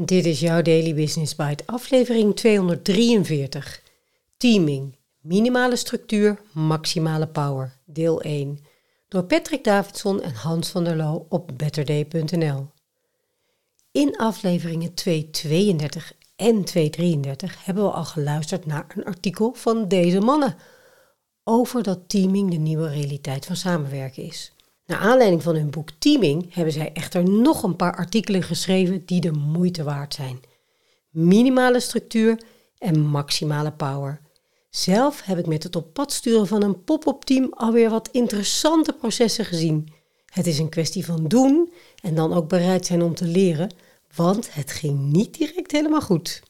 Dit is jouw Daily Business Bite, aflevering 243. Teaming, minimale structuur, maximale power, deel 1. Door Patrick Davidson en Hans van der Loo op betterday.nl. In afleveringen 232 en 233 hebben we al geluisterd naar een artikel van deze mannen over dat teaming de nieuwe realiteit van samenwerken is. Naar aanleiding van hun boek Teaming hebben zij echter nog een paar artikelen geschreven die de moeite waard zijn. Minimale structuur en maximale power. Zelf heb ik met het op pad sturen van een pop-up team alweer wat interessante processen gezien. Het is een kwestie van doen en dan ook bereid zijn om te leren, want het ging niet direct helemaal goed.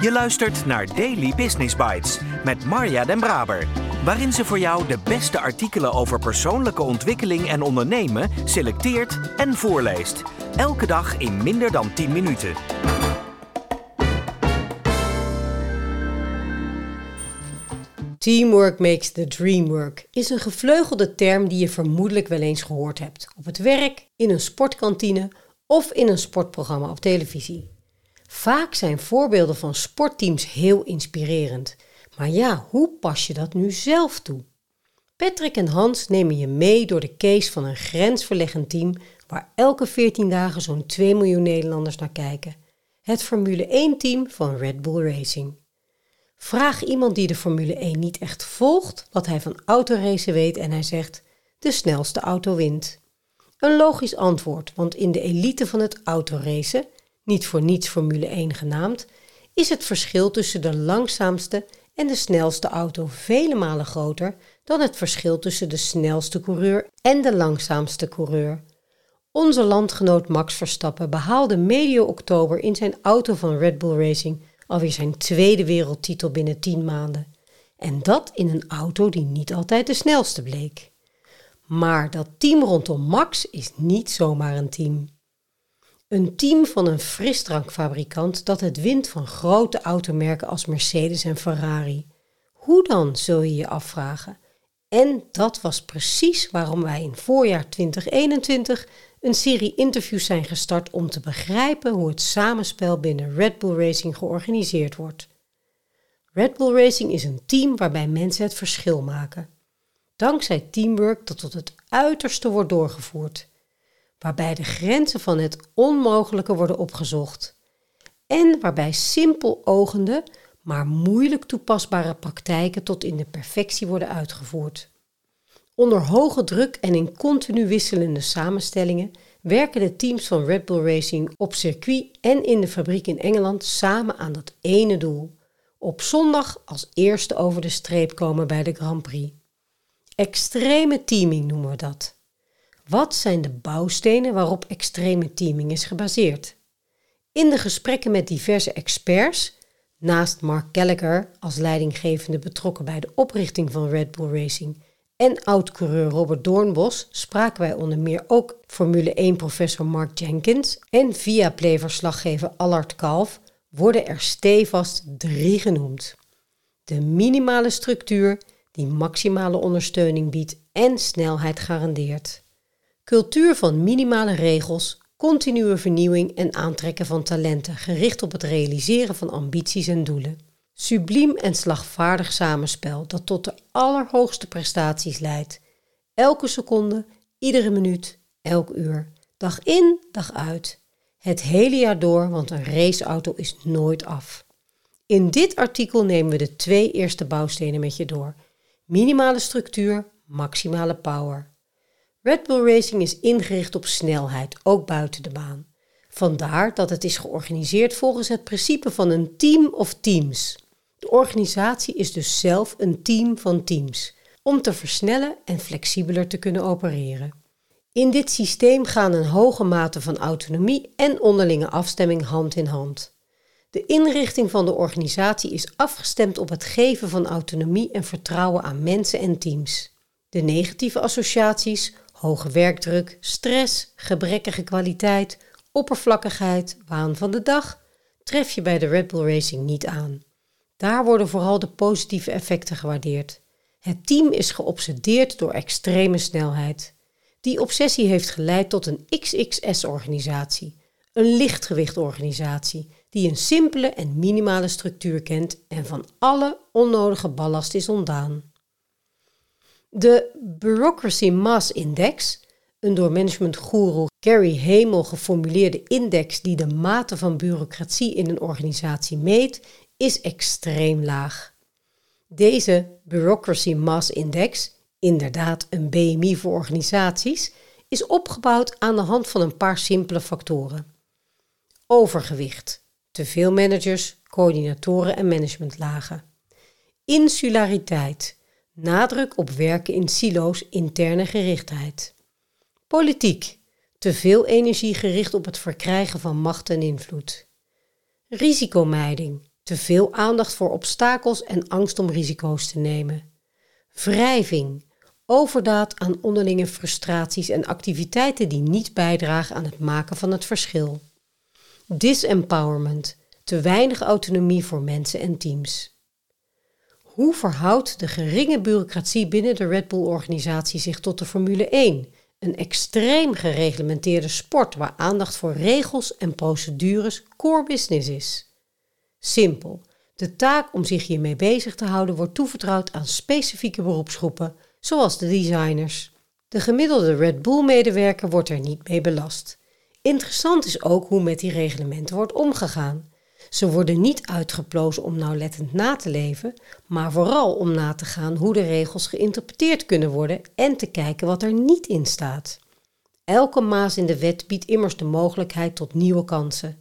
Je luistert naar Daily Business Bites met Marja Den Braber, waarin ze voor jou de beste artikelen over persoonlijke ontwikkeling en ondernemen selecteert en voorleest. Elke dag in minder dan 10 minuten. Teamwork makes the dream work is een gevleugelde term die je vermoedelijk wel eens gehoord hebt. Op het werk, in een sportkantine of in een sportprogramma op televisie. Vaak zijn voorbeelden van sportteams heel inspirerend. Maar ja, hoe pas je dat nu zelf toe? Patrick en Hans nemen je mee door de case van een grensverleggend team waar elke 14 dagen zo'n 2 miljoen Nederlanders naar kijken. Het Formule 1-team van Red Bull Racing. Vraag iemand die de Formule 1 niet echt volgt wat hij van autoracen weet en hij zegt: de snelste auto wint. Een logisch antwoord, want in de elite van het autoracen, niet voor niets Formule 1 genaamd, is het verschil tussen de langzaamste en de snelste auto vele malen groter dan het verschil tussen de snelste coureur en de langzaamste coureur. Onze landgenoot Max Verstappen behaalde medio oktober in zijn auto van Red Bull Racing alweer zijn tweede wereldtitel binnen 10 maanden. En dat in een auto die niet altijd de snelste bleek. Maar dat team rondom Max is niet zomaar een team. Een team van een frisdrankfabrikant dat het wint van grote automerken als Mercedes en Ferrari. Hoe dan, zul je je afvragen? En dat was precies waarom wij in voorjaar 2021 een serie interviews zijn gestart om te begrijpen hoe het samenspel binnen Red Bull Racing georganiseerd wordt. Red Bull Racing is een team waarbij mensen het verschil maken. Dankzij teamwork dat tot het uiterste wordt doorgevoerd waarbij de grenzen van het onmogelijke worden opgezocht en waarbij simpel ogende, maar moeilijk toepasbare praktijken tot in de perfectie worden uitgevoerd. Onder hoge druk en in continu wisselende samenstellingen werken de teams van Red Bull Racing op circuit en in de fabriek in Engeland samen aan dat ene doel: op zondag als eerste over de streep komen bij de Grand Prix. Extreme teaming noemen we dat. Wat zijn de bouwstenen waarop extreme teaming is gebaseerd? In de gesprekken met diverse experts, naast Mark Gallagher als leidinggevende betrokken bij de oprichting van Red Bull Racing en oud-coureur Robert Doornbos, spraken wij onder meer ook Formule 1-professor Mark Jenkins en via verslaggever Allard Kalf, worden er stevast drie genoemd. De minimale structuur die maximale ondersteuning biedt en snelheid garandeert. Cultuur van minimale regels, continue vernieuwing en aantrekken van talenten, gericht op het realiseren van ambities en doelen. Subliem en slagvaardig samenspel dat tot de allerhoogste prestaties leidt. Elke seconde, iedere minuut, elk uur. Dag in, dag uit. Het hele jaar door, want een raceauto is nooit af. In dit artikel nemen we de twee eerste bouwstenen met je door. Minimale structuur, maximale power. Red Bull Racing is ingericht op snelheid, ook buiten de baan. Vandaar dat het is georganiseerd volgens het principe van een team of teams. De organisatie is dus zelf een team van teams, om te versnellen en flexibeler te kunnen opereren. In dit systeem gaan een hoge mate van autonomie en onderlinge afstemming hand in hand. De inrichting van de organisatie is afgestemd op het geven van autonomie en vertrouwen aan mensen en teams. De negatieve associaties, hoge werkdruk, stress, gebrekkige kwaliteit, oppervlakkigheid, waan van de dag, tref je bij de Red Bull Racing niet aan. Daar worden vooral de positieve effecten gewaardeerd. Het team is geobsedeerd door extreme snelheid. Die obsessie heeft geleid tot een XXS-organisatie, een lichtgewichtorganisatie die een simpele en minimale structuur kent en van alle onnodige ballast is ontdaan. De Bureaucracy Mass Index, een door managementgoeroe Gary Hamel geformuleerde index die de mate van bureaucratie in een organisatie meet, is extreem laag. Deze Bureaucracy Mass Index, inderdaad een BMI voor organisaties, is opgebouwd aan de hand van een paar simpele factoren. Overgewicht, te veel managers, coördinatoren en managementlagen. Insulariteit, nadruk op werken in silo's, interne gerichtheid. Politiek, te veel energie gericht op het verkrijgen van macht en invloed. Risicomijding, te veel aandacht voor obstakels en angst om risico's te nemen. Wrijving, overdaad aan onderlinge frustraties en activiteiten die niet bijdragen aan het maken van het verschil. Disempowerment, te weinig autonomie voor mensen en teams. Hoe verhoudt de geringe bureaucratie binnen de Red Bull-organisatie zich tot de Formule 1, een extreem gereglementeerde sport waar aandacht voor regels en procedures core business is? Simpel. De taak om zich hiermee bezig te houden wordt toevertrouwd aan specifieke beroepsgroepen, zoals de designers. De gemiddelde Red Bull-medewerker wordt er niet mee belast. Interessant is ook hoe met die reglementen wordt omgegaan. Ze worden niet uitgeplozen om nauwlettend na te leven, maar vooral om na te gaan hoe de regels geïnterpreteerd kunnen worden en te kijken wat er niet in staat. Elke maas in de wet biedt immers de mogelijkheid tot nieuwe kansen.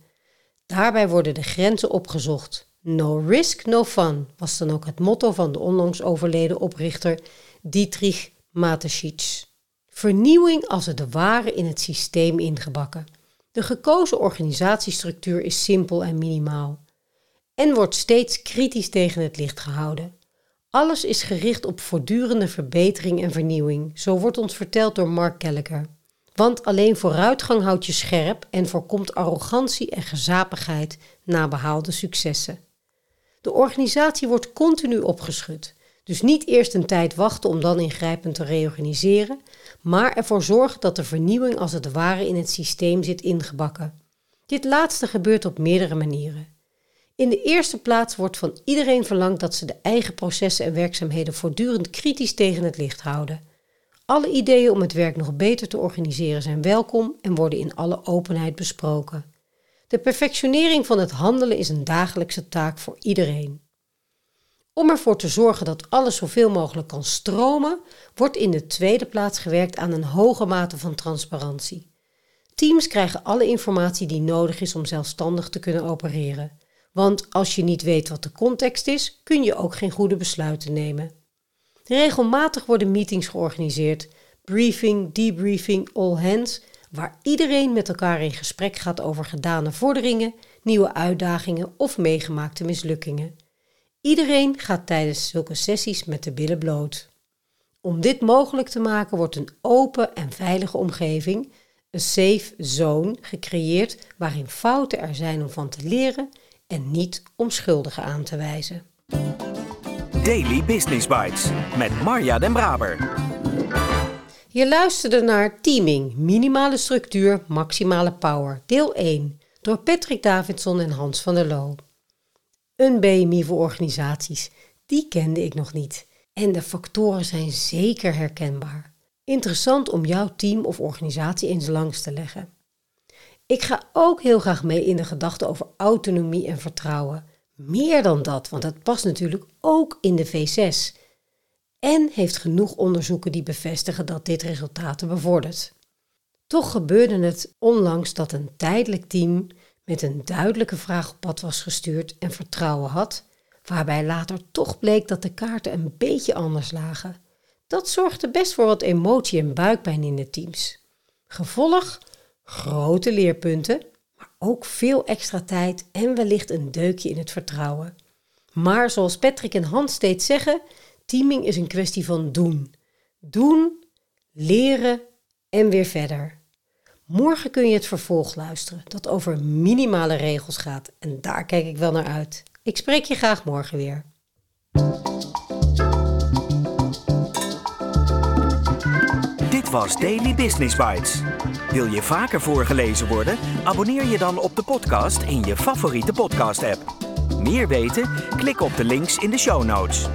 Daarbij worden de grenzen opgezocht. No risk, no fun was dan ook het motto van de onlangs overleden oprichter Dietrich Mateschitz. Vernieuwing als het ware in het systeem ingebakken. De gekozen organisatiestructuur is simpel en minimaal en wordt steeds kritisch tegen het licht gehouden. Alles is gericht op voortdurende verbetering en vernieuwing, zo wordt ons verteld door Mark Gallagher. Want alleen vooruitgang houdt je scherp en voorkomt arrogantie en gezapigheid na behaalde successen. De organisatie wordt continu opgeschud, dus niet eerst een tijd wachten om dan ingrijpend te reorganiseren, maar ervoor zorgen dat de vernieuwing als het ware in het systeem zit ingebakken. Dit laatste gebeurt op meerdere manieren. In de eerste plaats wordt van iedereen verlangd dat ze de eigen processen en werkzaamheden voortdurend kritisch tegen het licht houden. Alle ideeën om het werk nog beter te organiseren zijn welkom en worden in alle openheid besproken. De perfectionering van het handelen is een dagelijkse taak voor iedereen. Om ervoor te zorgen dat alles zoveel mogelijk kan stromen, wordt in de tweede plaats gewerkt aan een hoge mate van transparantie. Teams krijgen alle informatie die nodig is om zelfstandig te kunnen opereren. Want als je niet weet wat de context is, kun je ook geen goede besluiten nemen. Regelmatig worden meetings georganiseerd, briefing, debriefing, all hands, waar iedereen met elkaar in gesprek gaat over gedane vorderingen, nieuwe uitdagingen of meegemaakte mislukkingen. Iedereen gaat tijdens zulke sessies met de billen bloot. Om dit mogelijk te maken wordt een open en veilige omgeving, een safe zone, gecreëerd waarin fouten er zijn om van te leren en niet om schuldigen aan te wijzen. Daily Business Bites met Marja Den Braber. Je luisterde naar Teaming, minimale structuur, maximale power, deel 1, door Patrick Davidson en Hans van der Loo. Een BMI voor organisaties, die kende ik nog niet. En de factoren zijn zeker herkenbaar. Interessant om jouw team of organisatie eens langs te leggen. Ik ga ook heel graag mee in de gedachte over autonomie en vertrouwen. Meer dan dat, want dat past natuurlijk ook in de V6. En heeft genoeg onderzoeken die bevestigen dat dit resultaten bevordert. Toch gebeurde het onlangs dat een tijdelijk team met een duidelijke vraag op pad was gestuurd en vertrouwen had, waarbij later toch bleek dat de kaarten een beetje anders lagen. Dat zorgde best voor wat emotie en buikpijn in de teams. Gevolg: grote leerpunten, maar ook veel extra tijd en wellicht een deukje in het vertrouwen. Maar zoals Patrick en Hans steeds zeggen, teaming is een kwestie van doen. Doen, leren en weer verder. Morgen kun je het vervolg luisteren, dat over minimale regels gaat. En daar kijk ik wel naar uit. Ik spreek je graag morgen weer. was Daily Business Bites. Wil je vaker voorgelezen worden? Abonneer je dan op de podcast in je favoriete podcast-app. Meer weten? Klik op de links in de show notes.